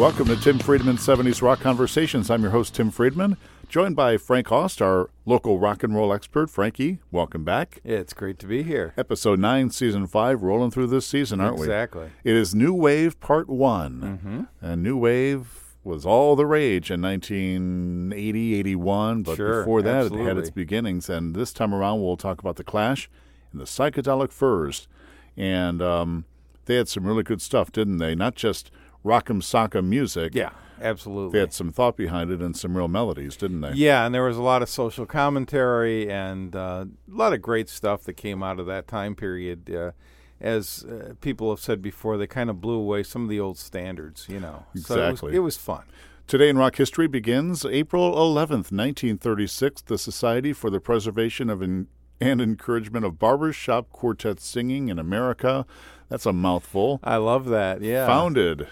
Welcome to Tim Friedman's 70s Rock Conversations. I'm your host, Tim Friedman, joined by Frank Host, our local rock and roll expert. Frankie, welcome back. It's great to be here. Episode 9, Season 5, rolling through this season, aren't Exactly. we? Exactly. It is New Wave Part one Mm-hmm. And New Wave was all the rage in 1980, 81, but Sure, before that, it had its beginnings. And this time around, we'll talk about The Clash and the Psychedelic Furs. And um, they had some really good stuff, didn't they? Not just rock'em sock'em music. Yeah, absolutely. They had some thought behind it and some real melodies, didn't they? Yeah, and there was a lot of social commentary and uh, a lot of great stuff that came out of that time period. Uh, as uh, people have said before, they kind of blew away some of the old standards, you know. So it was, Exactly. it was fun. Today in Rock History begins April 11th, 1936. The Society for the Preservation of and Encouragement of Barbershop Quartet Singing in America. That's a mouthful. I love that. Yeah. Founded.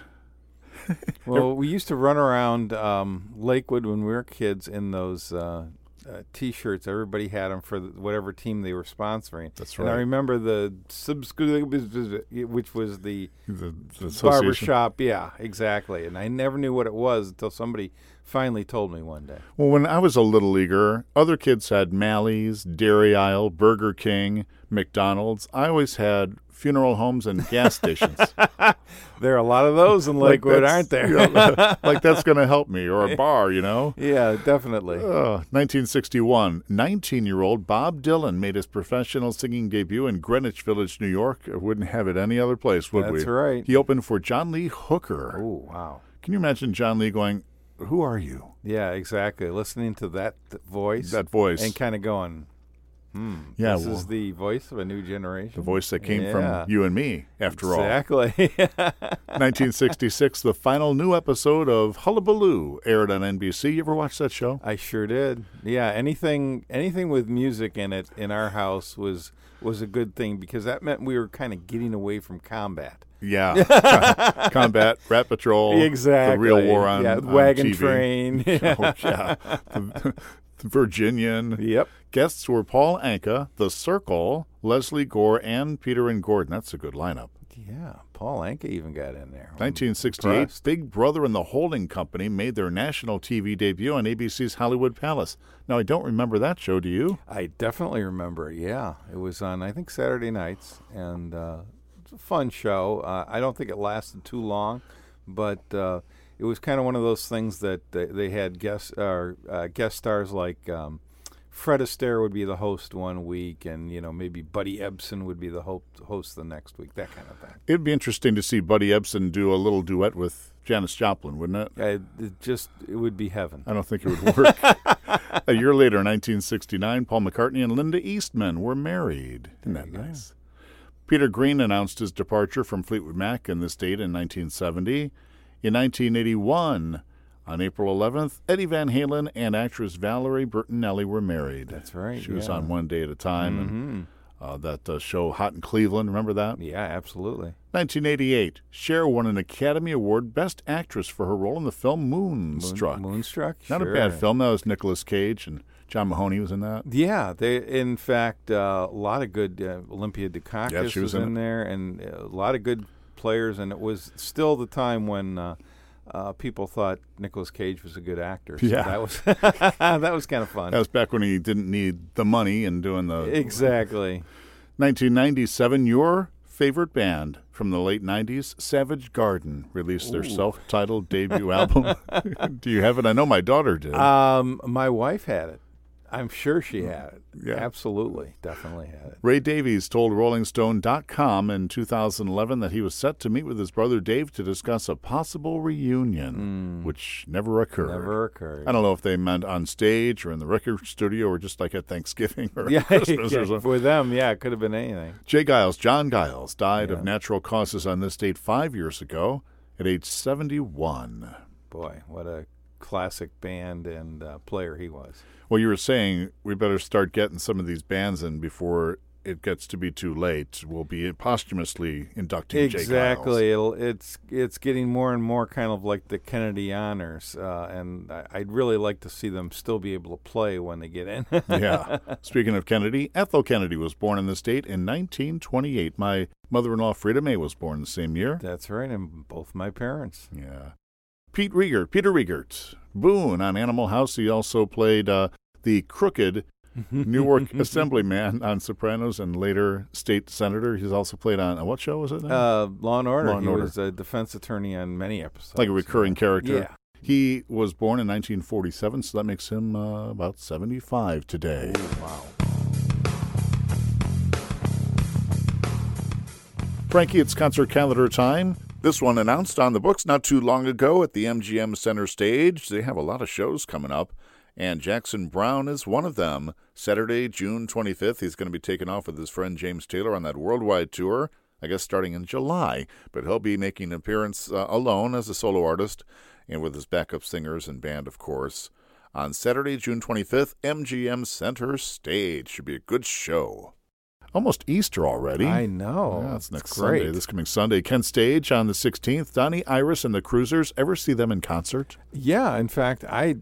Well, we used to run around um, Lakewood when we were kids in those uh, uh, T-shirts. Everybody had them for the, whatever team they were sponsoring. That's right. And I remember the which was the The, the association. barbershop. Yeah, exactly. And I never knew what it was until somebody finally told me one day. Well, when I was a little leaguer, other kids had Malley's, Dairy Isle, Burger King, McDonald's. I always had funeral homes and gas stations. There are a lot of those in Like Lakewood, that's- aren't there? yeah, like that's going to help me, or a bar, you know? yeah, definitely. Uh, 1961, 19 year old Bob Dylan made his professional singing debut in Greenwich Village, New York. Wouldn't have it any other place, would we? That's right. He opened for John Lee Hooker. Oh, wow. Can you imagine John Lee going, Who are you? Yeah, exactly. Listening to that th- voice That voice. and kind of going, hmm, Yeah, this well- is the voice of a new generation. the voice that came Yeah. from you and me, after all. Exactly. 1966, the final new episode of Hullabaloo aired on NBC. You ever watch that show? I sure did. Yeah, anything anything with music in it in our house was was a good thing because that meant we were kind of getting away from combat. Yeah. Combat, Rat Patrol, exactly. the real war on, yeah, on wagon TV. train. oh, yeah. The, the Virginian. yep. Guests were Paul Anka, The Circle, Lesley Gore, and Peter and Gordon. That's a good lineup. Yeah, Paul Anka even got in there. 1968, impressed. Big Brother and the Holding Company made their national TV debut on ABC's Hollywood Palace. Now, I don't remember that show, do you? I definitely remember. it, Yeah, it was on I think Saturday nights, and uh, it's a fun show. Uh, I don't think it lasted too long, but uh, it was kind of one of those things that they, they had guest uh, uh, guest stars like um, Fred Astaire would be the host one week, and you know maybe Buddy Ebsen would be the ho- host the next week. That kind of thing. It'd be interesting to see Buddy Ebsen do a little duet with Janis Joplin, wouldn't it? Uh, it just it would be heaven. I don't think it would work. a year later, 1969, Paul McCartney and Linda Eastman were married. Isn't that nice? Peter Green announced his departure from Fleetwood Mac in this date in 1970. In 1981, on April 11th, Eddie Van Halen and actress Valerie Bertinelli were married. That's right, She was on one day at a time. And uh, that uh, show, Hot in Cleveland, remember that? Yeah, absolutely. 1988, Cher won an Academy Award Best Actress for her role in the film Moonstruck. Moonstruck. Not sure. a bad film. That was Nicolas Cage and John Mahoney was in that. Yeah, they in fact uh, a lot of good uh, Olympia Dukakis Yeah, was was, in in there, and a lot of good players. And it was still the time when uh, uh, people thought Nicolas Cage was a good actor. So Yeah. that was that was kind of fun. That was back when he didn't need the money and doing the exactly. 1997. Your favorite band from the late 90s, Savage Garden, released their Ooh. self-titled debut album. Do you have it? I know my daughter did. Um, my wife had it. I'm sure she had. Yeah. Absolutely, definitely had it. Ray Davies told RollingStone.com in 2011 that he was set to meet with his brother Dave to discuss a possible reunion, which never occurred. Never occurred. I don't know if they meant on stage or in the record studio or just like at Thanksgiving or yeah, Christmas yeah, or something. for them, yeah, it could have been anything. J. Geils, John Geils, died of natural causes on this date five years ago at age 71. Boy, what a classic band and uh, player he was. Well, you were saying we better start getting some of these bands in before it gets to be too late. We'll be posthumously inducting. Exactly. It's it's getting more and more kind of like the Kennedy honors, uh, and I, I'd really like to see them still be able to play when they get in. yeah. Speaking of Kennedy, Ethel Kennedy was born in this state in 1928. My mother-in-law Frida May was born the same year. That's right, and both my parents. Yeah. Pete Riegert, Peter Riegert. Boone on Animal House. He also played uh, the crooked Newark Assemblyman on Sopranos and later state senator. He's also played on what show was it? Uh, Law and Order. Law and he Order. was a defense attorney on many episodes. like a recurring character. Yeah. He was born in 1947, so that makes him uh, about 75 today. Wow. Frankie, it's concert calendar time. This one announced on the books not too long ago at the MGM Center stage. They have a lot of shows coming up, and Jackson Browne is one of them. Saturday, June 25th, he's going to be taking off with his friend James Taylor on that worldwide tour, I guess starting in July. But he'll be making an appearance uh, alone as a solo artist and with his backup singers and band, of course. On Saturday, June 25th, MGM Center stage. Should be a good show. Almost Easter already. I know. Yeah, it's next great. Sunday. This coming Sunday. Kent Stage on the 16th. Donnie Iris and the Cruisers. Ever see them in concert? Yeah, in fact, I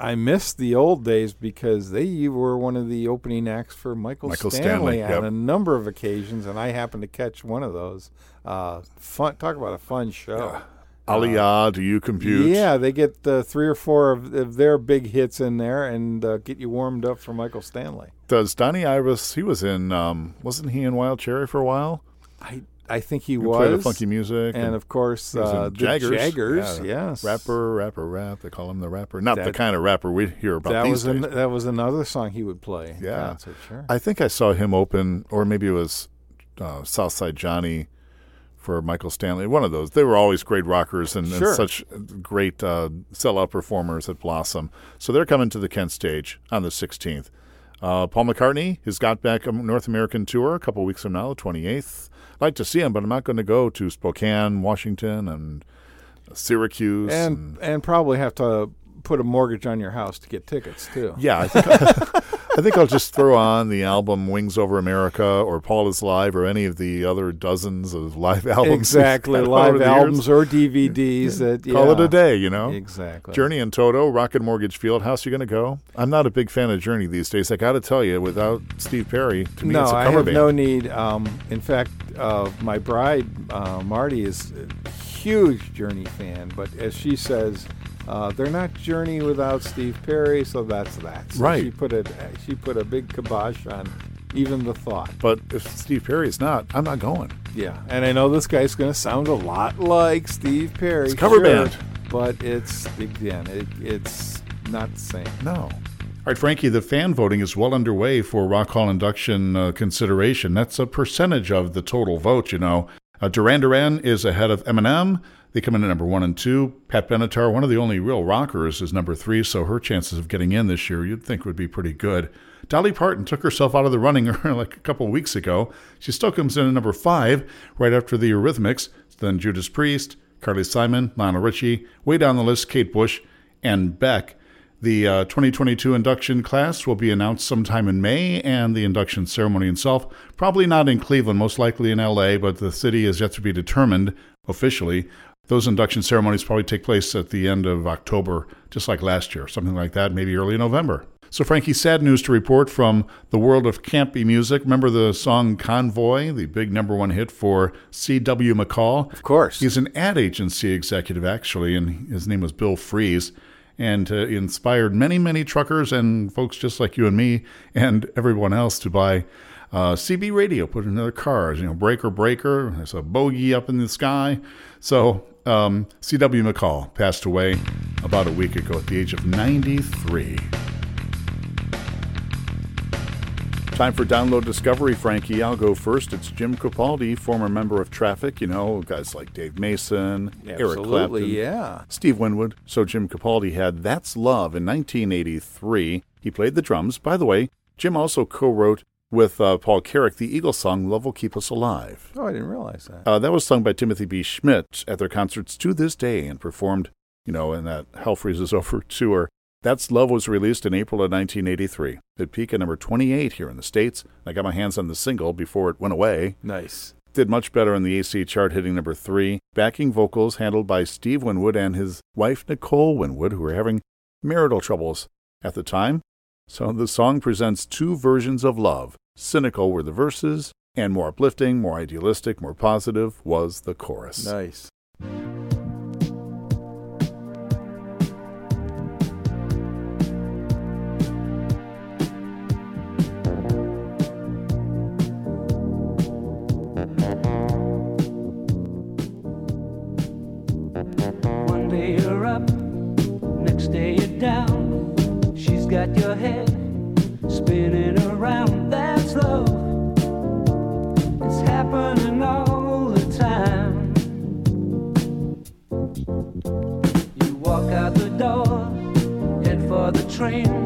I missed the old days because they were one of the opening acts for Michael, Michael Stanley, Stanley, on yep. a number of occasions, and I happened to catch one of those. Uh, fun, talk about a fun show. Aliyah, do you compute? Yeah, they get uh, three or four of, of their big hits in there and uh, get you warmed up for Michael Stanley. Does Donnie Iris, he was in, um, wasn't he in Wild Cherry for a while? I I think he, He was played the funky music. and of course uh, the Jaggerz. Jaggerz, Yeah. yes, rapper, rapper, rap. They call him the rapper. Not the kind of rapper we hear about That these was an, that was another song he would play. Yeah. concert, sure. I think I saw him open, or maybe it was uh, Southside Johnny for Michael Stanley. One of those. They were always great rockers and, and such great uh, sellout performers at Blossom. So they're coming to the Kent stage on the 16th. Uh, Paul McCartney has got back a North American tour a couple weeks from now, the 28th. I'd like to see him, but I'm not going to go to Spokane, Washington, and Syracuse. and and probably have to put a mortgage on your house to get tickets too. Yeah, I think I I'll just throw on the album "Wings Over America" or "Paul Is Live" or any of the other dozens of live albums. exactly. Live albums or DVDs. That Call it a day, you know. Exactly. Journey and Toto, Rocket Mortgage Field, Fieldhouse. You going to go? I'm not a big fan of Journey these days. I got to tell you, without Steve Perry, to me no, it's a I cover have band. no need. Um, in fact, uh, my bride uh, Marty is a huge Journey fan, but as she says, uh, they're not Journey without Steve Perry, so that's that. So Right. She put a she put a big kibosh on even the thought. but if Steve Perry's not, I'm not going. Yeah, and I know this guy's going to sound a lot like Steve Perry. It's cover sure, band. but it's again, it, it's not the same. No. All right, Frankie, the fan voting is well underway for Rock Hall induction uh, consideration. That's a percentage of the total vote, you know. Uh, Duran Duran is ahead of Eminem. They come in at number one and two. Pat Benatar, one of the only real rockers, is number three, so her chances of getting in this year you'd think would be pretty good. Dolly Parton took herself out of the running like a couple weeks ago. She still comes in at number five, right after the Eurythmics, then Judas Priest, Carly Simon, Lionel Richie, way down the list, Kate Bush, and Beck. The uh, 2022 induction class will be announced sometime in May, and the induction ceremony itself probably not in Cleveland, most likely in LA, but the city is yet to be determined officially. Those induction ceremonies probably take place at the end of October, just like last year, something like that, maybe early November. So, Frankie, sad news to report from the world of campy music. Remember the song Convoy, the big number one hit for C.W. McCall? Of course. He's an ad agency executive, actually, and his name was Bill Fries. And uh, inspired many, many truckers and folks just like you and me and everyone else to buy uh, CB radio, put it in their cars. You know, breaker, breaker. There's a bogey up in the sky. So, um, C.W. McCall passed away about a week ago at the age of 93. Time for download discovery, Frankie. I'll go first. It's Jim Capaldi, former member of Traffic. You know, guys like Dave Mason, Eric Absolutely, Clapton, yeah. Steve Winwood. So Jim Capaldi had That's Love in 1983. He played the drums. By the way, Jim also co-wrote with uh, Paul Carrack the Eagles song "Love Will Keep Us Alive." Oh, I didn't realize that. Uh, that was sung by Timothy B. Schmit at their concerts to this day and performed, you know, in that Hell Freezes Over tour. That's Love was released in April of 1983. It peaked at number 28 here in the States. I got my hands on the single before it went away. Nice. Did much better in the AC chart, hitting number three. Backing vocals handled by Steve Winwood and his wife Nicole Winwood, who were having marital troubles at the time. So the song presents two versions of love. Cynical were the verses, and more uplifting, more idealistic, more positive was the chorus. Nice. Got your head spinning around. That's love. It's happening all the time. You walk out the door, head for the train.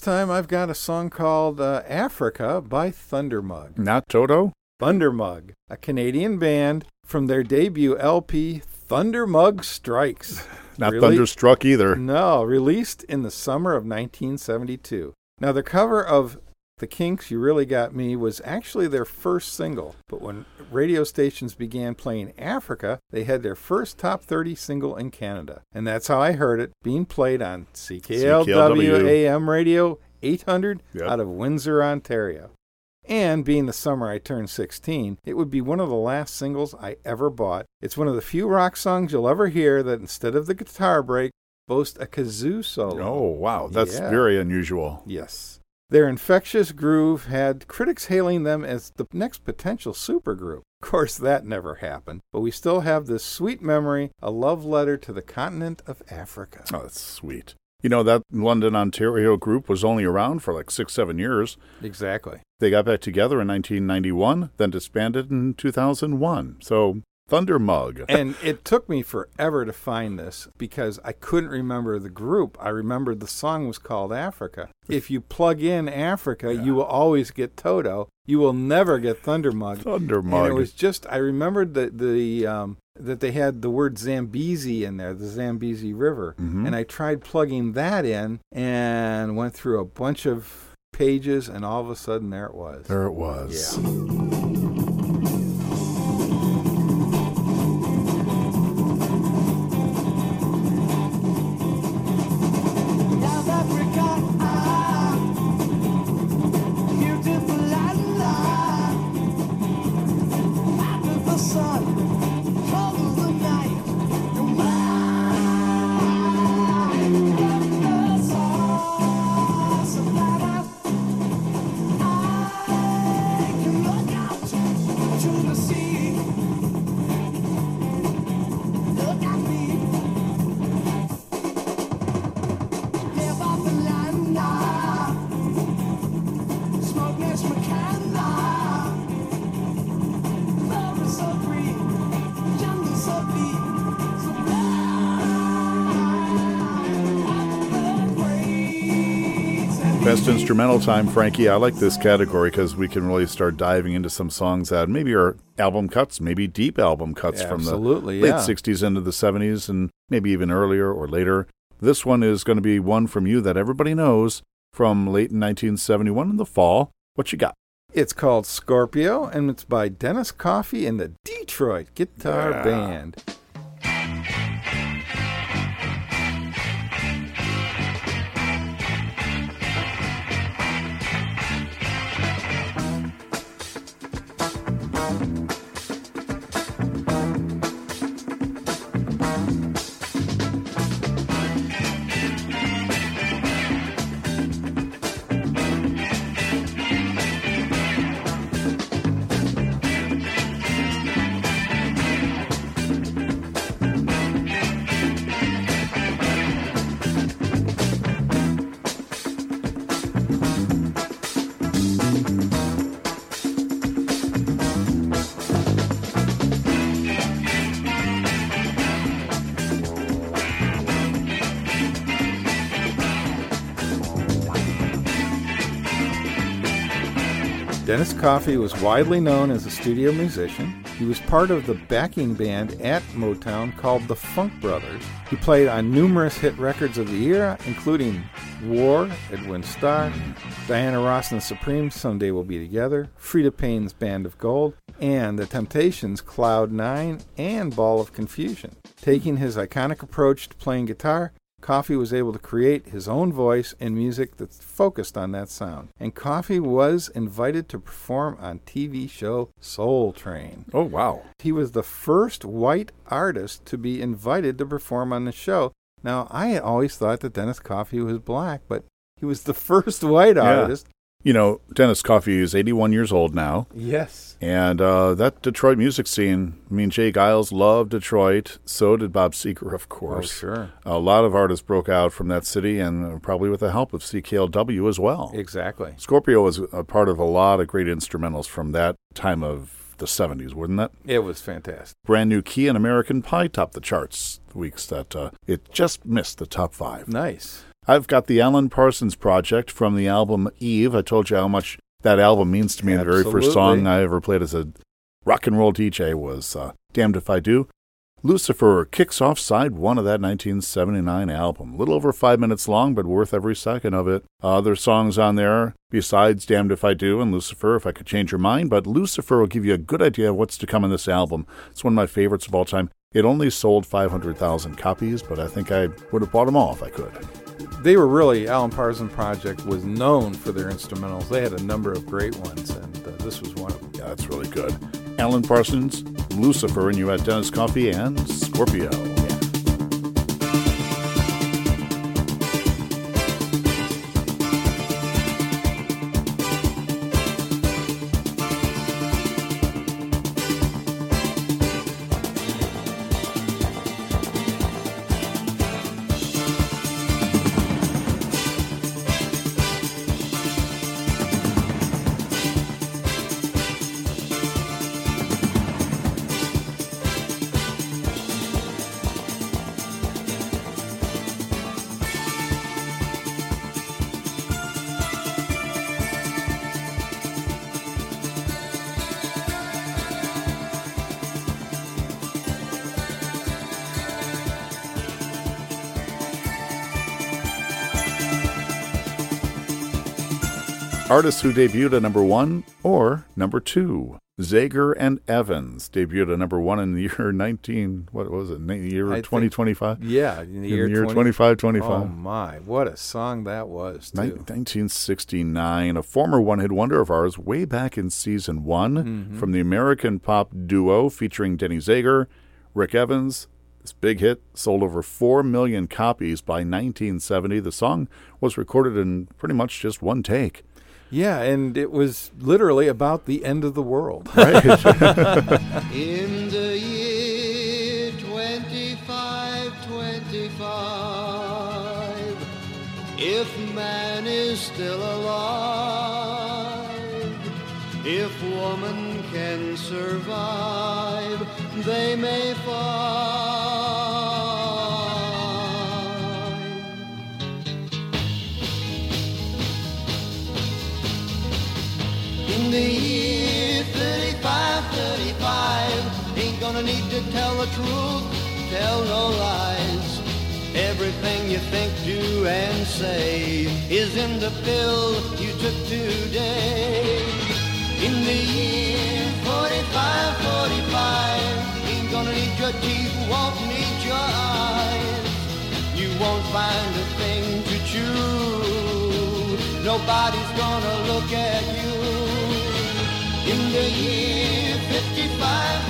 This time I've got a song called uh, Africa by Thundermug. Not Toto? Thundermug, a Canadian band from their debut LP, Thundermug Strikes. Not Really? Thunderstruck either. No, released in the summer of 1972. Now, the cover of The Kinks' You Really Got Me was actually their first single, but when radio stations began playing Africa, they had their first top 30 single in Canada. And that's how I heard it being played on CKLW, CKLW. AM radio 800 Yep. out of Windsor, Ontario. And being the summer I turned 16, it would be one of the last singles I ever bought. It's one of the few rock songs you'll ever hear that instead of the guitar break, boast a kazoo solo. Oh, wow. That's Yeah. very unusual. Yes. Their infectious groove had critics hailing them as the next potential supergroup. Of course, that never happened, but we still have this sweet memory, a love letter to the continent of Africa. Oh, that's sweet. You know, that London, Ontario group was only around for like six, seven years. Exactly. They got back together in 1991, then disbanded in 2001. So, Thundermug. and it took me forever to find this because I couldn't remember the group. I remembered the song was called Africa. If you plug in Africa, you will always get Toto. You will never get Thundermug. Thundermug. And it was just I remembered that the um, that they had the word Zambezi in there, the Zambezi River, Mhm. and I tried plugging that in and went through a bunch of pages, and all of a sudden there it was. there it was. Yeah. Instrumental time, Frankie. I like this category because we can really start diving into some songs that maybe are album cuts, maybe deep album cuts from the late yeah. 60s into the 70s and maybe even earlier or later. This one is going to be one from you that everybody knows from late in 1971 in the fall. What you got? It's called Scorpio, and it's by Dennis Coffey and the Detroit Guitar Yeah. Band. Coffey was widely known as a studio musician. He was part of the backing band at Motown called the Funk Brothers. He played on numerous hit records of the era, including War, Edwin Starr, Diana Ross and the Supremes, Someday We'll Be Together, Freda Payne's Band of Gold, and The Temptations' Cloud Nine and Ball of Confusion. Taking his iconic approach to playing guitar, Coffey was able to create his own voice and music that focused on that sound. And Coffey was invited to perform on TV show Soul Train. Oh, wow. He was the first white artist to be invited to perform on the show. Now, I had always thought that Dennis Coffey was black, but he was the first white Yeah. artist. You know, Dennis Coffey is 81 years old now. Yes. And uh, that Detroit music scene, I mean, J. Geils loved Detroit. So did Bob Seger, of course. Oh, sure. A lot of artists broke out from that city and uh, probably with the help of CKLW as well. Exactly. Scorpio was a part of a lot of great instrumentals from that time of the 70s, wouldn't it? It was fantastic. Brand New Key and American Pie topped the charts the weeks that uh, it just missed the top five. Nice. I've got the Alan Parsons Project from the album Eve. I told you how much that album means to me. The very first song I ever played as a rock and roll DJ was uh, Damned If I Do. Lucifer kicks off side one of that 1979 album. A little over five minutes long, but worth every second of it. Other songs on there besides Damned If I Do and Lucifer, If I Could Change Your Mind, but Lucifer will give you a good idea of what's to come in this album. It's one of my favorites of all time. It only sold 500,000 copies, but I think I would have bought them all if I could. They were really, Alan Parsons Project was known for their instrumentals. They had a number of great ones, and uh, this was one of them. Yeah, that's really good. Alan Parsons, Lucifer, and you had Dennis Coffey and Scorpio. Artists who debuted at number one or number two. Zager and Evans debuted at number one in the year 19, what was it, year 2025? Yeah, in the In year, the year 20 2525. Oh my, what a song that was, too. Nin- 1969, a former one hit wonder of ours, way back in season one, Mm-hmm. from the American pop duo featuring Denny Zager, Rick Evans. This big hit sold over 4 million copies by 1970. The song was recorded in pretty much just one take. Yeah, and it was literally about the end of the world. Right? In the year 2525, if man is still alive, if woman can survive, they may find. Gonna need to tell the truth, tell no lies. Everything you think, do, and say is in the pill you took today. In the year 45, 45, ain't gonna need your teeth, won't need your eyes. You won't find a thing to chew. Nobody's gonna look at you. In the year 55,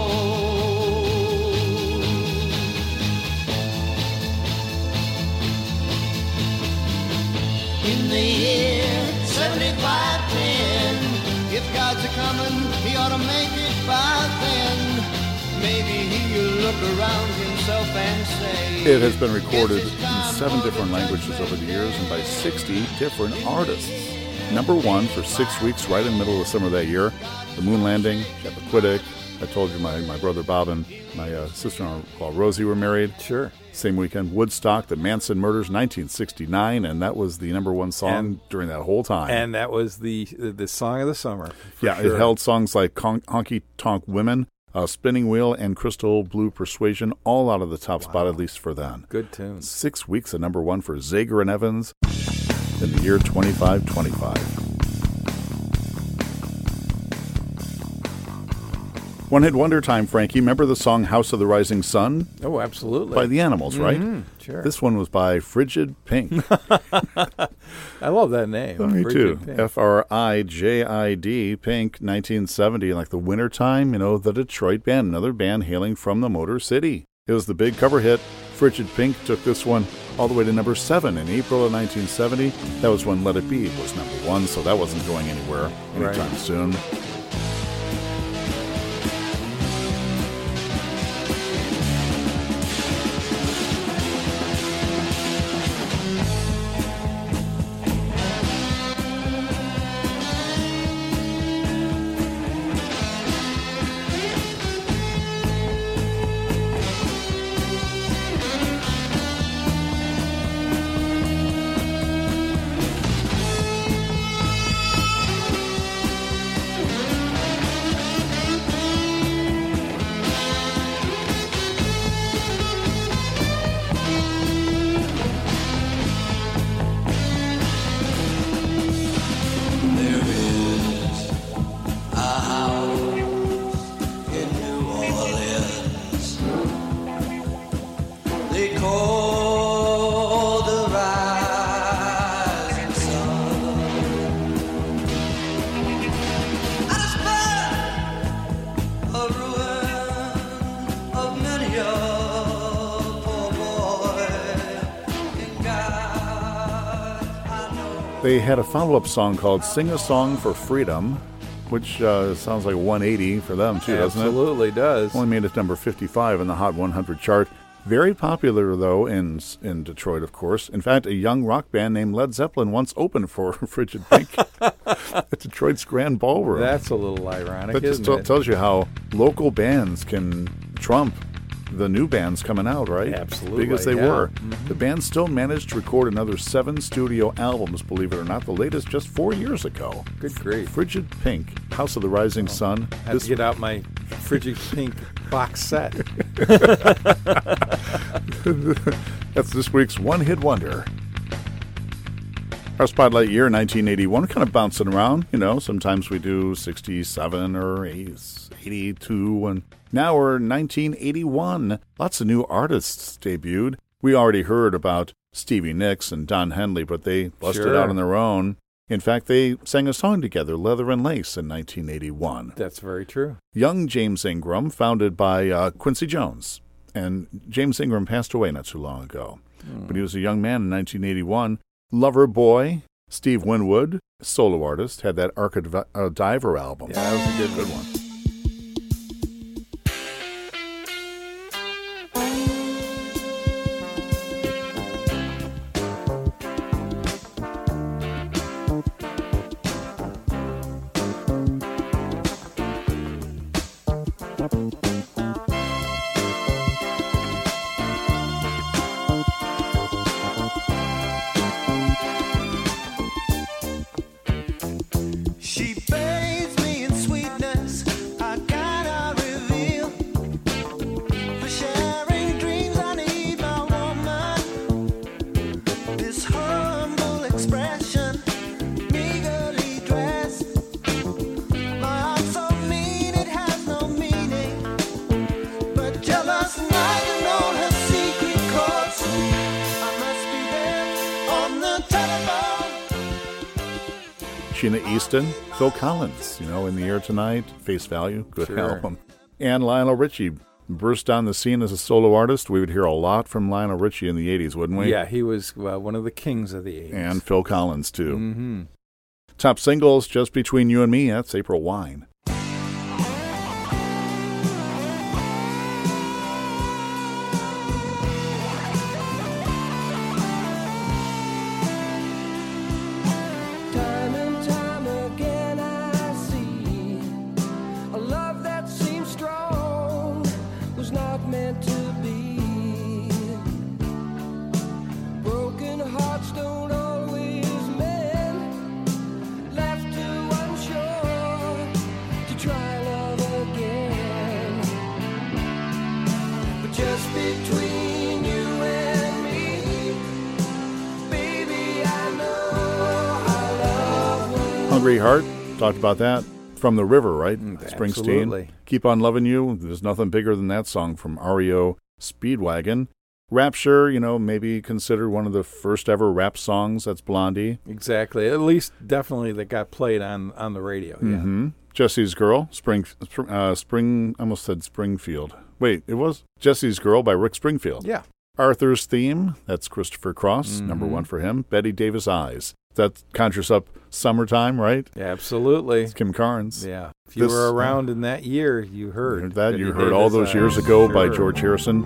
In the year 7510, if God's a coming, he ought to make it by then. Maybe he'll look around himself and say, It has been recorded in seven different languages over the years and by 60 different artists. Number one for six weeks, right in the middle of the summer that year, the moon landing, Chappaquiddick. I told you my, my brother Bob and my uh, sister-in-law Rosie were married. Sure. Same weekend, Woodstock, the Manson murders, 1969, and that was the number one song And- during that whole time. And that was the the song of the summer. yeah, sure. it held songs like Con- Honky Tonk Women, uh, Spinning Wheel, and Crystal Blue Persuasion, all out of the top spot, at least for then. good tunes. Six weeks of number one for Zager and Evans in the year 2525. One hit wonder time, Frankie. Remember the song House of the Rising Sun Oh, absolutely. by the Animals, right? Mhm, sure. This one was by Frijid Pink. I love that name. Oh, Me Frigid too. F R I J I D, Pink, 1970, like the winter time, you know, the Detroit band, another band hailing from the Motor City. It was the big cover hit. Frijid Pink took this one all the way to number seven in April of 1970. That was when Let It Be was number one, so that wasn't going anywhere anytime Right. soon. They had a follow up song called Sing a Song for Freedom, which uh, sounds like 180 for them, too, doesn't it? Absolutely does. Only made it number 55 in the Hot 100 chart. Very popular, though, in in Detroit, of course. In fact, a young rock band named Led Zeppelin once opened for Frijid Pink at Detroit's Grand Ballroom. That's a little ironic, that just t- it? tells you how local bands can trump the new bands coming out, right? Absolutely, Big as they yeah. were. Mm-hmm. The band still managed to record another seven studio albums, believe it or not, the latest just four years ago. Good grief. Frijid Pink, House of the Rising oh, Sun. I had This to get out my Frijid Pink box set. That's this week's one hit wonder. Our spotlight year, 1981, kind of bouncing around. You know, sometimes we do 67 or 82, and now we're 1981. Lots of new artists debuted. We already heard about Stevie Nicks and Don Henley, but they busted Sure. out on their own. In fact, they sang a song together, Leather and Lace, in 1981. That's very true. Young James Ingram, founded by uh, Quincy Jones. And James Ingram passed away not too long ago. But he was a young man in 1981. Loverboy, Steve Winwood, solo artist, had that Arca uh, Diver album. Yeah, that was a good good one. Phil Collins, you know, in the air tonight, Face Value, good Sure. album. And Lionel Richie burst on the scene as a solo artist. We would hear a lot from Lionel Richie in the 80s, wouldn't we? Yeah, he was uh, one of the kings of the 80s. And Phil Collins, too. hmm Top singles, Just Between You and Me, that's April Wine. Hungry Heart, talked about that. From the River, right? Springsteen. Mm, absolutely. Keep on Loving You. There's nothing bigger than that song from REO Speedwagon. Rapture, you know, maybe considered one of the first ever rap songs. That's Blondie. Exactly. At least definitely that got played on on the radio. Yeah. hmm Jesse's Girl, Spring, uh, Spring, almost said Springfield. Wait, it was Jesse's Girl by Rick Springfield. Yeah. Arthur's Theme, that's Christopher Cross, number Mm-hmm. one for him. Bette Davis Eyes. That conjures up summertime, right? Absolutely. Kim Carnes. Yeah. If you This- were around in that year, you heard, Heard that? You heard all those years Eyes. ago by George Harrison.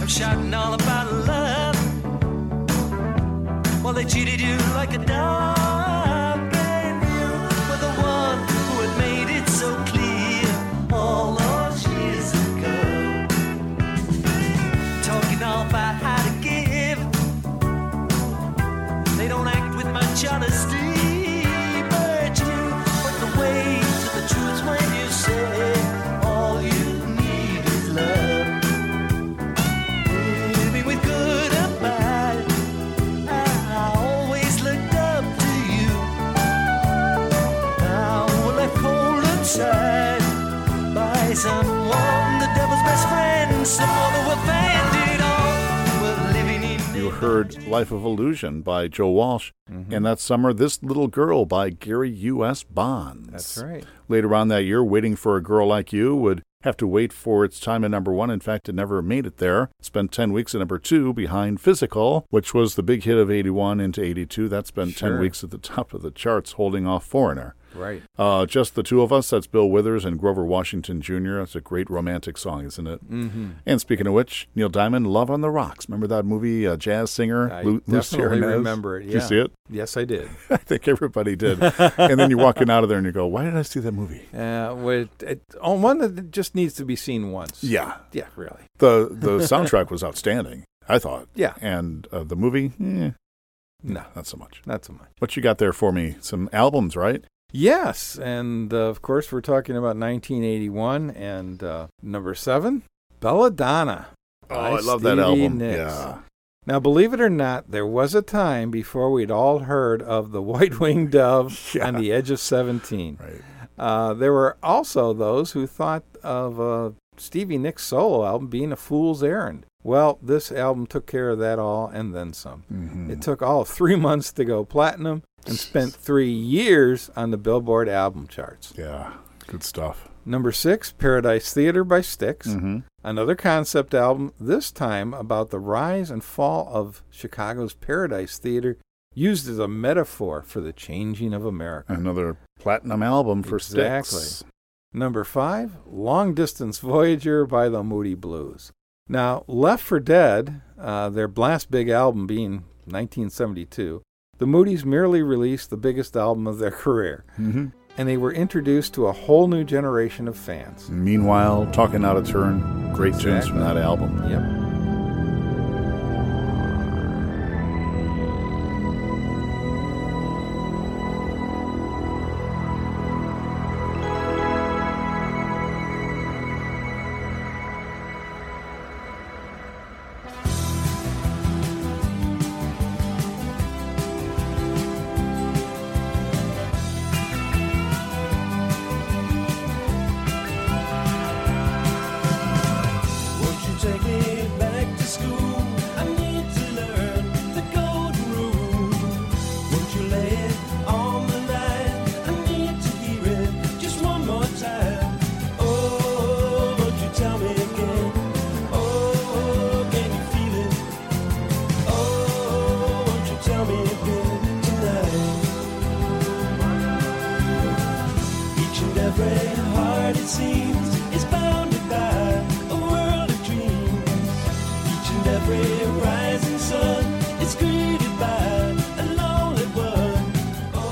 I'm shouting all about love. Well, they cheated you like a dog, act with heard Life of Illusion by Joe Walsh. Mm-hmm. And that summer, This Little Girl by Gary U.S. Bonds. That's right. Later on that year, Waiting for a Girl Like You would have to wait for its time at number one. In fact, it never made it there. Spent 10 weeks at number two behind Physical, which was the big hit of 81 into 82. That spent 10 weeks at the top of the charts, holding off Foreigner. Right. Uh, Just the Two of Us, that's Bill Withers and Grover Washington Jr. That's a great romantic song, isn't it? Mm-hmm. And speaking of which, Neil Diamond, Love on the Rocks. Remember that movie, uh, Jazz Singer? I Lu- definitely remember it. Did you see it? Yes, I did. I think everybody did. and then you're walking out of there and you go, why did I see that movie? Uh, with, it, on one that just needs to be seen once. Yeah. Yeah, really. The the soundtrack was outstanding, I thought. Yeah. And uh, the movie, eh, No, not so much. not so much. What you got there for me? Some albums, right? Yes, and uh, of course we're talking about 1981 and uh, number seven, Belladonna. Oh, I love that album. Nicks. Yeah. Now, believe it or not, there was a time before we'd all heard of the White Winged Dove Yeah. on the edge of 17. Right. Uh, there were also those who thought of uh, Stevie Nicks' solo album being a fool's errand. Well, this album took care of that all and then some. Mhm. It took all three months to go platinum and spent three years on the Billboard album charts. Yeah. Good stuff. Number six, Paradise Theater by Styx. Mm-hmm. Another concept album, this time about the rise and fall of Chicago's Paradise Theater, used as a metaphor for the changing of America. Another platinum album for Exactly. Styx. Number five, Long Distance Voyager by the Moody Blues. Now, Left for Dead, uh, their blast big album being 1972, the Moody's merely released the biggest album of their career, Mm-hmm. and they were introduced to a whole new generation of fans. Meanwhile, Talking Out of Turn, great tunes from that album. Yep.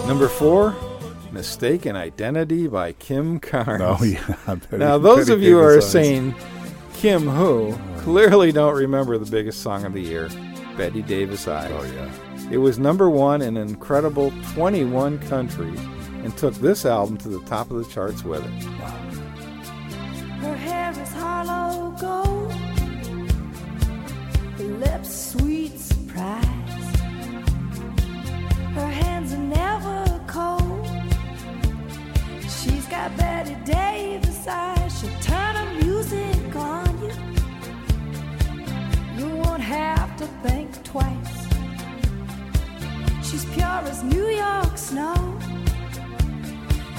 Number four, Mistaken Identity by Kim Carnes. Oh yeah. Now, those of you who are Davis saying Kim who clearly don't remember the biggest song of the year, Betty Davis Eyes. Oh yeah. It was number one in an incredible 21 countries and took this album to the top of the charts with it. Her hair is hollow gold, her lips sweet surprise. Her hands are never cold. She's got Betty Davis eyes. She'll turn her music on you. You won't have to think twice. She's pure as New York snow.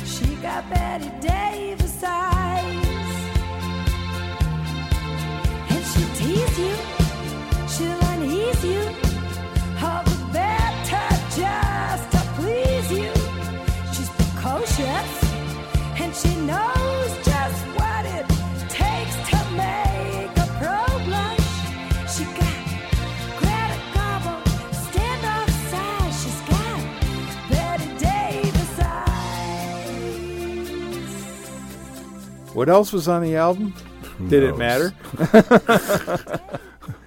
She got Betty Davis eyes. And she'll tease you, she'll unease you. She knows just what it takes to make a pro. She got Gladi Gobble, stand off side, she's got let a day. What else was on the album? Did it matter?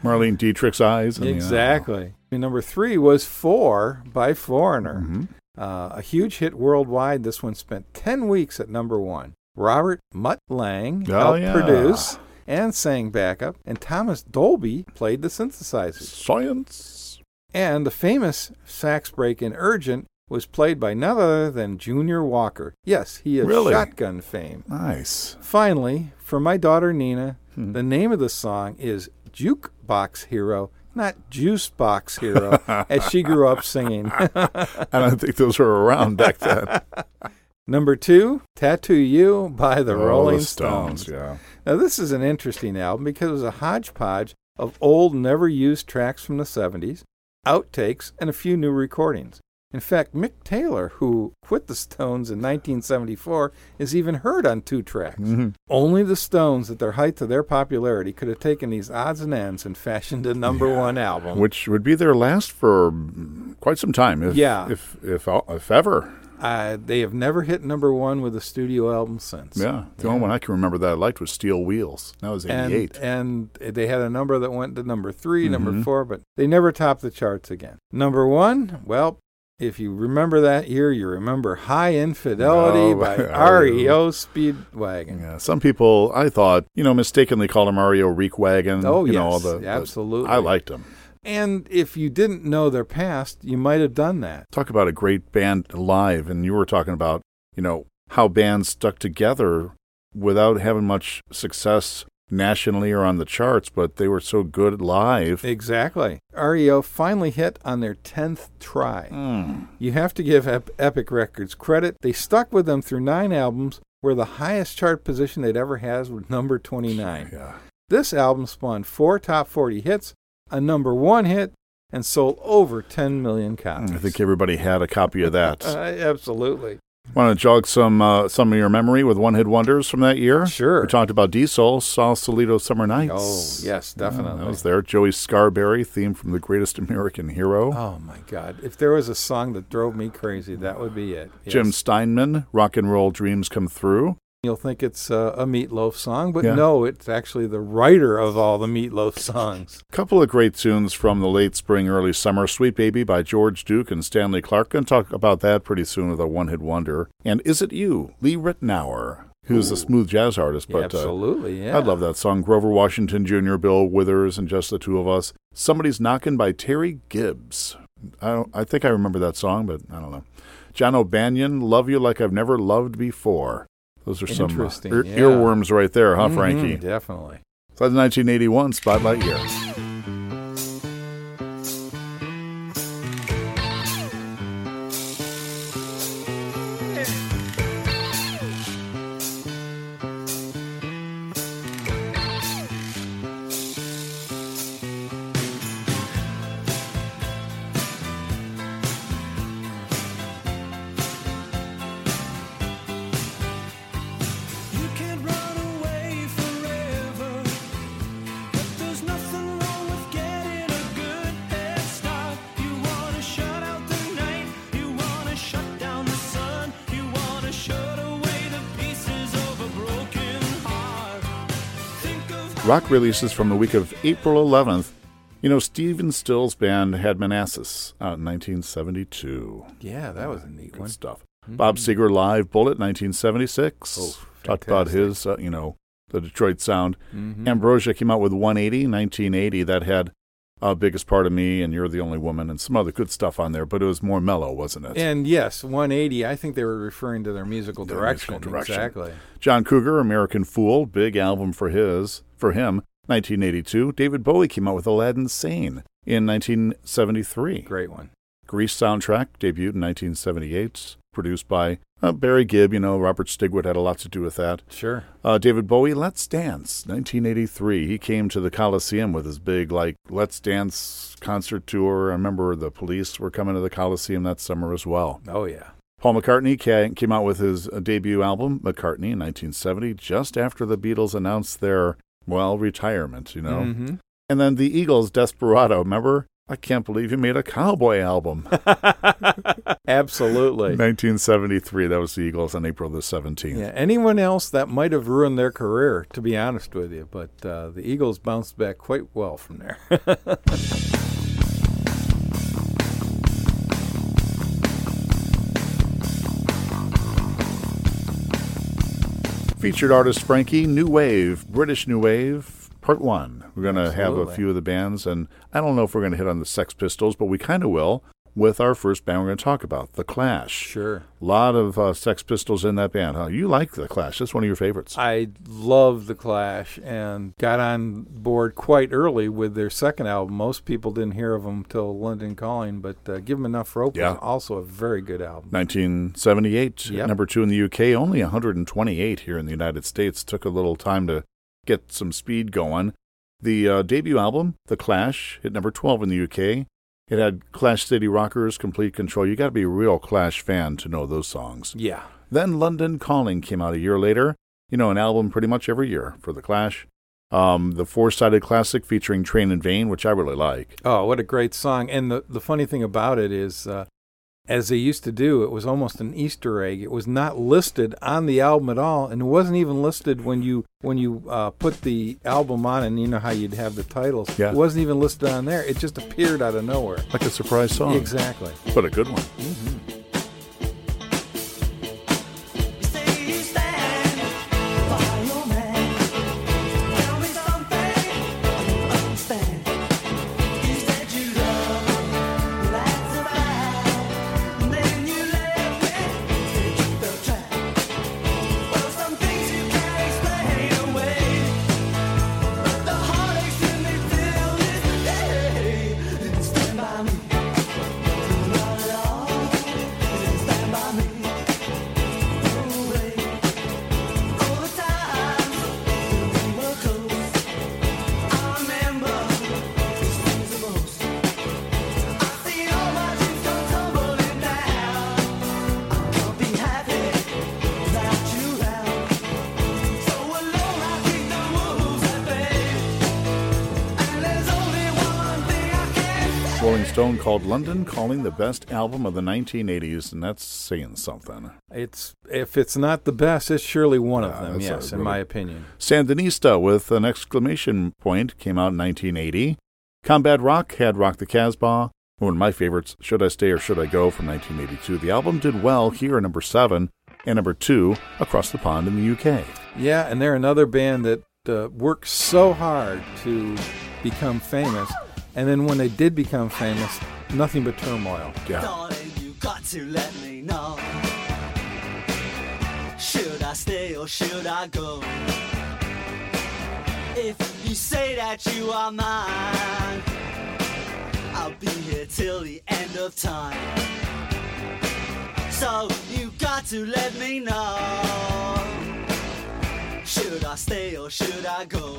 Marlene Dietrich's eyes. and, uh, Exactly. Number three was Four by Foreigner. Mm-hmm. Uh, a huge hit worldwide. This one spent 10 weeks at number one. Robert Mutt Lang Oh, helped yeah. produce and sang backup, and Thomas Dolby played the synthesizers. Science. And the famous sax break in Urgent was played by none other than Junior Walker. Yes, he is Really? shotgun fame. Nice. Finally, for my daughter Nina, Hmm. the name of the song is Jukebox Hero, not Juice Box Hero, as she grew up singing. I don't think those were around back then. Number two, Tattoo You by the Oh, Rolling Stones. Yeah. Now, this is an interesting album because it was a hodgepodge of old, never used tracks from the 70s, outtakes, and a few new recordings. In fact, Mick Taylor, who quit the Stones in 1974, is even heard on two tracks. Mm-hmm. Only the Stones, at their height of their popularity, could have taken these odds and ends and fashioned a number one album. Which would be their last for quite some time. If, Yeah. If if if ever. Uh, they have never hit number one with a studio album since. Yeah. The only one I can remember that I liked was Steel Wheels. That was and, 88. and they had a number that went to number 3 Mm-hmm. number four, but they never topped the charts again. Number one, well, if you remember that year, you remember High Infidelity Oh, by. REO Speedwagon. yeah. Some people, I thought, you know, mistakenly called him Mario Reek Wagon. Oh, you know, yes, all the, the- absolutely. I liked him. And if you didn't know their past, you might have done that. Talk about a great band live. And you were talking about, you know, how bands stuck together without having much success nationally or on the charts, but they were so good live. Exactly. REO finally hit on their 10th try. Mm. You have to give Ep- Epic Records credit. They stuck with them through nine albums, where the highest chart position they'd ever had was number 29. Yeah. This album spawned four top 40 hits, a number one hit, and sold over 10 million copies. I think everybody had a copy of that. Uh, absolutely. Want to jog some uh, some of your memory with one hit wonders from that year? Sure. We talked about Diesel, Sausalito Summer Nights. Oh, yes, Yeah, definitely. that was there. Joey Scarberry, theme from The Greatest American Hero. Oh, my God. If there was a song that drove me crazy, that would be it. Jim Steinman, Rock and Roll Dreams Come Through. You'll think it's uh, a Meatloaf song, but Yeah. no, it's actually the writer of all the Meatloaf songs. couple of great tunes from the late spring, early summer. Sweet Baby by George Duke and Stanley Clark. Going to talk about that pretty soon with a one hit wonder. And Is It You? Lee Ritenour, who's a smooth jazz artist. But uh, Absolutely, yeah. I love that song. Grover Washington Jr., Bill Withers, and just the two of us. Somebody's Knocking by Terry Gibbs. I, don't, I think I remember that song, but I don't know. John O'Banion, Love You Like I've Never Loved Before. Those are some uh, ear- yeah. earworms right there, huh, Mhm, Frankie? Definitely. So that's 1981 Spotlight Year. Rock releases from the week of April 11th. You know, Steven Still's band had Manassas out in 1972. Yeah, that was a neat Good one. stuff. Bob Seger live Bullet 1976. Oh, Talked about his, uh, you know, the Detroit sound. Mhm. Ambrosia came out with 180, 1980. That had uh, Biggest Part of Me and You're the Only Woman and some other good stuff on there, but it was more mellow, wasn't it? And yes, 180. I think they were referring to their musical Their direction. musical direction. Exactly. John Cougar, American Fool, big album for his for him, 1982. David Bowie came out with Aladdin Sane in 1973. Great one. Grease soundtrack debuted in 1978, produced by uh, Barry Gibb. You know, Robert Stigwood had a lot to do with that. Sure. Uh, David Bowie, Let's Dance, 1983. He came to the Coliseum with his big, like, Let's Dance concert tour. I remember the police were coming to the Coliseum that summer as well. Oh yeah. Paul McCartney came out with his uh, debut album, McCartney, in 1970, just after the Beatles announced their, well, retirement, you know. Mhm. And then the Eagles, Desperado, remember? I can't believe you made a cowboy album. Absolutely. 1973, that was the Eagles on April the 17th. Yeah. Anyone else that might have ruined their career, to be honest with you, but uh, the Eagles bounced back quite well from there. Featured artist Frankie, New Wave, British New Wave, Part 1. We're going to have a few of the bands, and I don't know if we're going to hit on the Sex Pistols, but we kind of will with our first band we're going to talk about, The Clash. sure. A lot of uh, Sex Pistols in that band, huh? You like The Clash. That's one of your favorites. I love the Clash and got on board quite early with their second album. Most people didn't hear of them till London Calling, but uh, them Enough Rope Yeah. was also a very good album. 1978, Yep. number two in the UK, only 128 here in the United States. Took a little time to get some speed going. The uh, debut album, The Clash, hit number 12 in the UK. It had Clash City Rockers, Complete Control. You got to be a real Clash fan to know those songs. Yeah. Then London Calling came out a year later. You know, an album pretty much every year for The Clash. Um, the four-sided classic featuring Train in Vain, which I really like. Oh, what a great song. And the, the funny thing about it is, uh, as they used to do, it was almost an Easter egg. It was not listed on the album at all, and it wasn't even listed when you when you uh, put the album on, and you know how you'd have the titles. Yeah. It wasn't even listed on there. It just appeared out of nowhere. Like a surprise song. Exactly. But a good one. You Stone called London Calling the best album of the 1980s, and that's saying something. It's if it's not the best, it's surely one of Yeah, them. Yes, in really- my opinion. Sandinista with an exclamation point came out in 1980. Combat Rock had Rock the Casbah. One of my favorites, Should I Stay or Should I Go from 1982. The album did well here at number seven and number two across the pond in the UK. Yeah, and they're another band that uh, worked so hard to become famous, and then when they did become famous, nothing but turmoil. Yeah. Darling, you got to let me know. Should I stay or should I go? If you say that you are mine, I'll be here till the end of time. So you got to let me know. Should I stay or should I go?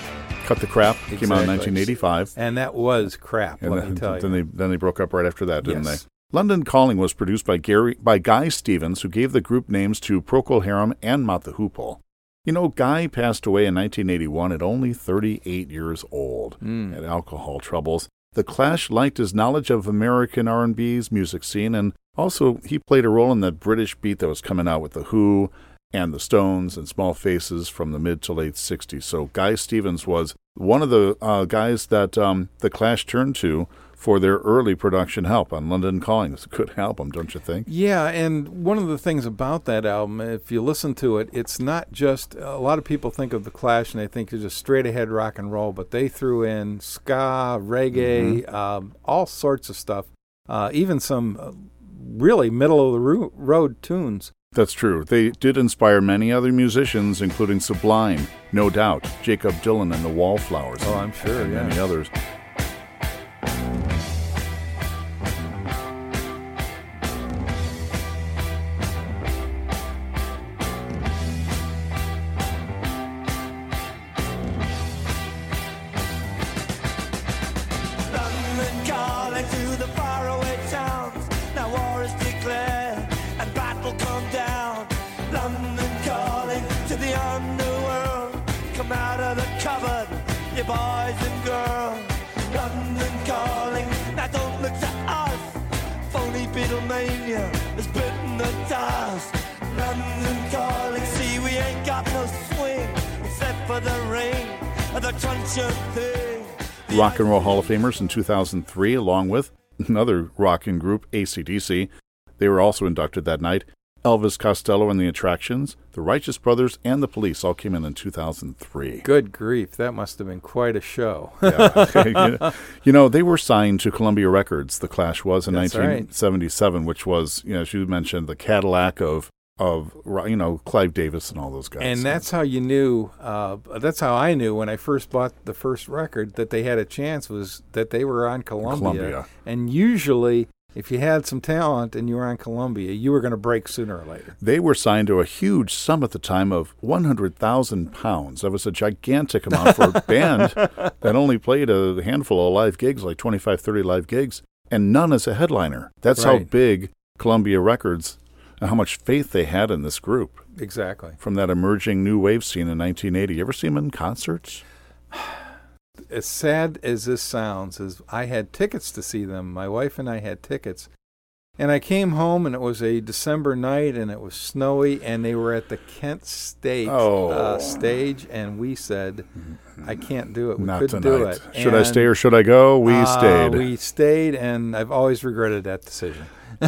Cut the Crap came out in 1985. And that was crap, And let then, me tell you. then they then they broke up right after that, didn't Yes. they? London Calling was produced by Gary by Guy Stevens, who gave the group names to Procol Harum and Mott the Hoople. You know, Guy passed away in 1981 at only 38 years old. Mm. Had alcohol troubles. The Clash liked his knowledge of American R&B's music scene, and also he played a role in that British beat that was coming out with the Who and the Stones and Small Faces from the mid to late 60s. So Guy Stevens was one of the uh, guys that um, the Clash turned to for their early production help on London Calling. It's a good album, don't you think? Yeah, and one of the things about that album, if you listen to it, it's not just a lot of people think of the Clash and they think it's just straight ahead rock and roll, but they threw in ska, reggae, Mm-hmm. um, all sorts of stuff, uh, even some uh, really middle of the road tunes. That's true. They did inspire many other musicians, including Sublime, No Doubt, Jacob Dylan and the Wallflowers. Oh, I'm sure, and yeah. many others. You boys and girls. London calling, now don't look to us. Phony Beatlemania has bitten the dust. London calling, see we ain't got no swing except for the and the crunch of. Rock and Roll Hall of Famers in 2003, along with another rocking group, ACDC. They were also inducted that night. Elvis Costello and the Attractions, the Righteous Brothers, and the Police all came in in 2003. Good grief, that must have been quite a show. Yeah. you know, they were signed to Columbia Records, The Clash was in That's right. 1977, which was, you know, as you mentioned, the Cadillac of, of you know, Clive Davis and all those guys. And that's how you knew. Uh, that's how I knew when I first bought the first record that they had a chance was that they were on Columbia. Columbia. And usually, if you had some talent and you were on Columbia, you were going to break sooner or later. They were signed to a huge sum at the time of 100,000 pounds. That was a gigantic amount for a band that only played a handful of live gigs, like 25, 30 live gigs, and none as a headliner. That's how big Columbia Records and how much faith they had in this group Exactly. from that emerging new wave scene in 1980. You ever see them in concerts? As sad as this sounds, is I had tickets to see them. My wife and I had tickets. And I came home and it was a December night and it was snowy and they were at the Kent State Oh. uh, stage and we said, I can't do it. We Not couldn't tonight. do it. Should I stay or should I go? We uh, stayed. We stayed and I've always regretted that decision.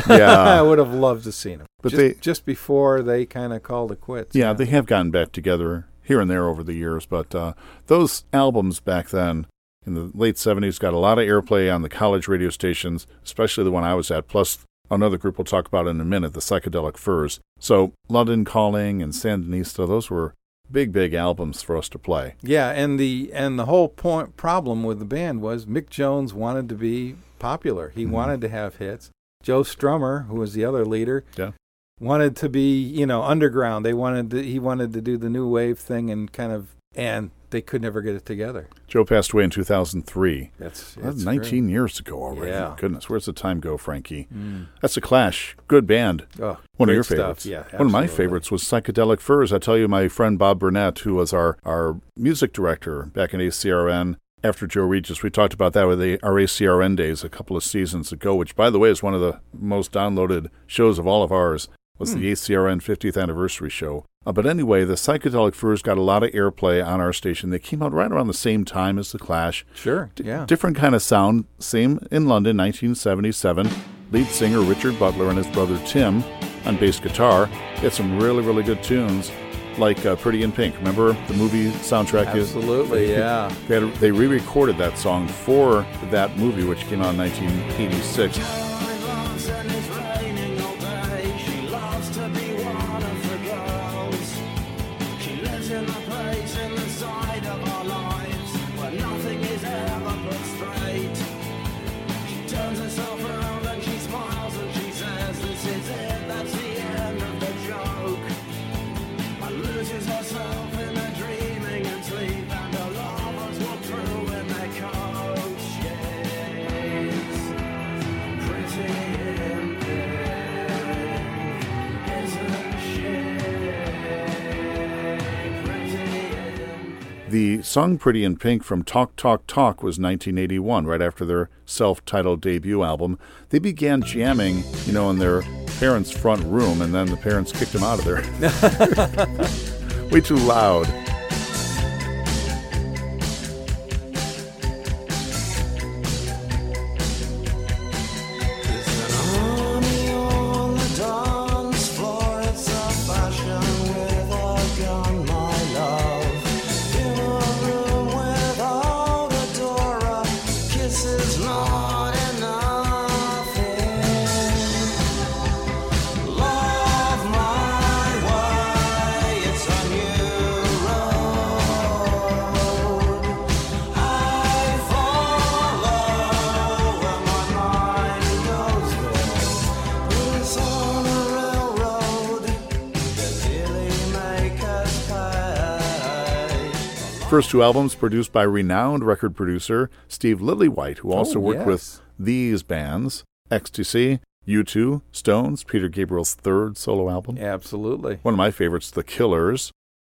Yeah. I would have loved to have seen them. But just, they- just before they kind of called it quits. Yeah, they have gotten back together here and there over the years, but uh, those albums back then in the late 70s got a lot of airplay on the college radio stations, especially the one I was at, plus another group we'll talk about in a minute, the Psychedelic Furs. So London Calling and Sandinista, those were big, big albums for us to play. Yeah, and the and the whole point problem with the band was Mick Jones wanted to be popular. He Mhm. wanted to have hits. Joe Strummer, who was the other leader, Yeah. Wanted to be you know underground. They wanted to, he wanted to do the new wave thing and kind of and they could never get it together. Joe passed away in 2003. That's, That's it's 19 years ago already. Yeah. Goodness, where's the time go, Frankie? Mm. That's a Clash. Good band. Oh, One of great your stuff. favorites. Yeah, One of my favorites was Psychedelic Furs. I tell you, my friend Bob Burnett, who was our, our music director back in ACRN, after Joe Regis, we talked about that with the, our ACRN days a couple of seasons ago, which, by the way, is one of the most downloaded shows of all of ours, was Hmm. the ACRN 50th anniversary show. Uh, but anyway, the Psychedelic Furs got a lot of airplay on our station. They came out right around the same time as The Clash. Sure. D- yeah. Different kind of sound. Same in London, 1977. Lead singer Richard Butler and his brother Tim on bass guitar. They had some really, really good tunes, like uh, Pretty in Pink. Remember the movie soundtrack? is- Absolutely. Yeah. They, had, they re-recorded that song for that movie, which came out in 1986. Song Pretty in Pink from Talk Talk Talk was 1981, right after their self titled debut album. They began jamming, you know, in their parents' front room, and then the parents kicked them out of there. Way too loud. First two albums produced by renowned record producer Steve Lillywhite, who also Oh, worked yes. with these bands Ecstasy, U2, Stones, Peter Gabriel's third solo album. Absolutely. One of my favorites, The Killers.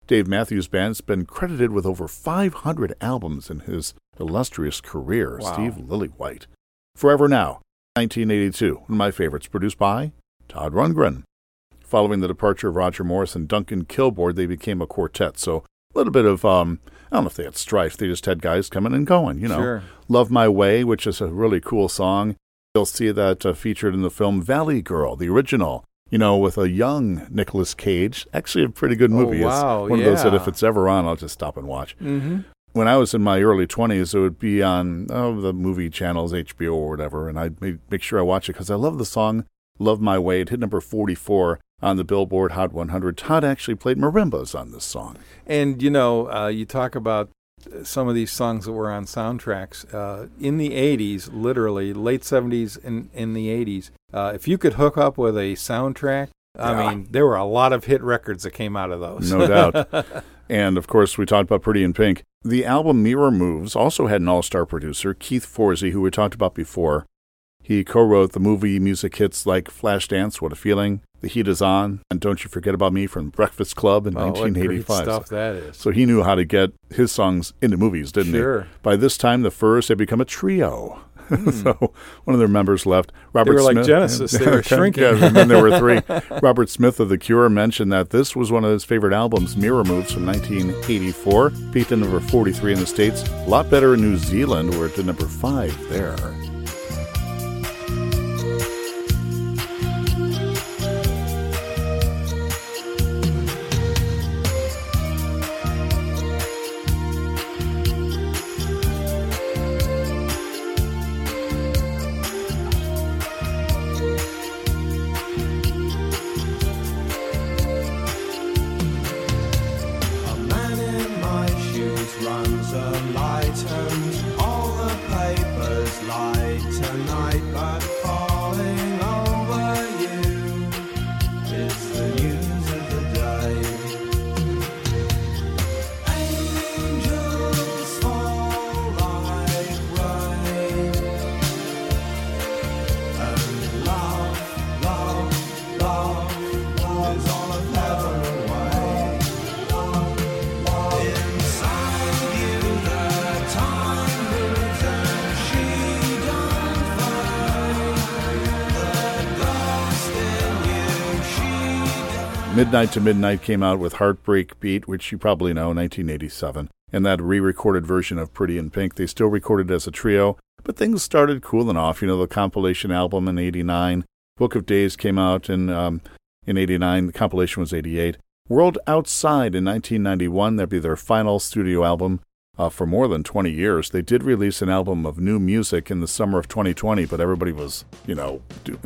Dave Matthews Band has been credited with over 500 albums in his illustrious career. Wow. Steve Lillywhite. Forever Now, 1982. One of my favorites, produced by Todd Rundgren. Following the departure of Roger Morris and Duncan Kilboard, they became a quartet. So a little bit of, um, I don't know if they had strife. They just had guys coming and going, you know. Sure. Love My Way, which is a really cool song. You'll see that uh, featured in the film Valley Girl, the original, you know, with a young Nicolas Cage. Actually, a pretty good Oh, movie. wow, it's one of those that if it's ever on, I'll just stop and watch. Mm-hmm. When I was in my early 20s, it would be on oh, the movie channels, HBO or whatever, and I'd make, make sure I watch it because I love the song Love My Way. It hit number 44 on the Billboard Hot 100. Todd actually played marimbas on this song. And you know, uh, you talk about uh, some of these songs that were on soundtracks uh, in the '80s, literally late '70s and in the '80s. Uh, if you could hook up with a soundtrack, I Yeah. mean, there were a lot of hit records that came out of those. No doubt. And of course, we talked about Pretty in Pink. The album Mirror Moves also had an all star producer, Keith Forsey, who we talked about before. He co wrote the movie music hits like Flashdance, What a Feeling, The Heat Is On, and Don't You Forget About Me from Breakfast Club in Oh, what great 1985. stuff that is. So he knew how to get his songs into movies, didn't Sure. he? By this time, the Furs had become a trio. so one of their members left. Robert Hmm. were like Smith. Genesis. They were shrinking. Yeah, and then there were three. Robert Smith of The Cure mentioned that this was one of his favorite albums, Mirror Moves from 1984. Peaked at number 43 in the States. A lot better in New Zealand, where it did number five there. Midnight to Midnight came out with Heartbreak Beat, which you probably know, 1987, and that re recorded version of Pretty in Pink. They still recorded as a trio, but things started cooling off. You know, the compilation album in 89, Book of Days came out in, um, in 89, the compilation was 88. World Outside in 1991, that'd be their final studio album. Uh, for more than 20 years, they did release an album of new music in the summer of 2020, but everybody was, you know,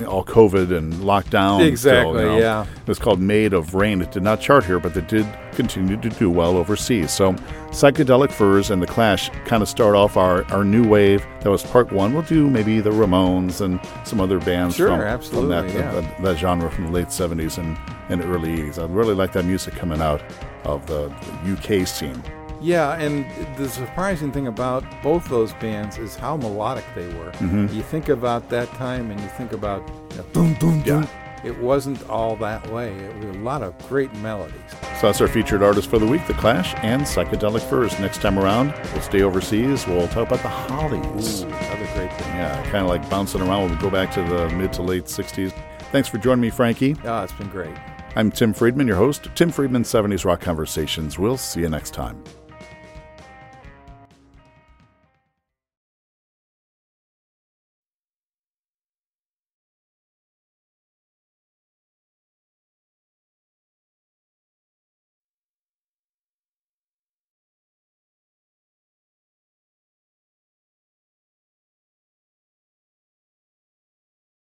all COVID and locked down. still, Exactly, you know. yeah. It was called Made of Rain. It did not chart here, but it did continue to do well overseas. So, Psychedelic Furs and The Clash kind of start off our, our new wave. That was part one. We'll do maybe the Ramones and some other bands Sure, from, from that, yeah. that, that genre from the late 70s and, and early 80s. I really like that music coming out of the, the UK scene. Yeah, and the surprising thing about both those bands is how melodic they were. Mm-hmm. You think about that time, and you think about you know, boom, boom, boom. it wasn't all that way. It was a lot of great melodies. So that's our featured artist for the week, The Clash and Psychedelic Furs. Next time around, we'll stay overseas. We'll talk about the Hollies. Ooh, another great thing. Yeah, kind of like bouncing around. We'll go back to the mid to late 60s. Thanks for joining me, Frankie. Ah, it's been great. I'm Tim Friedman, your host. Tim Friedman 70s Rock Conversations. We'll see you next time.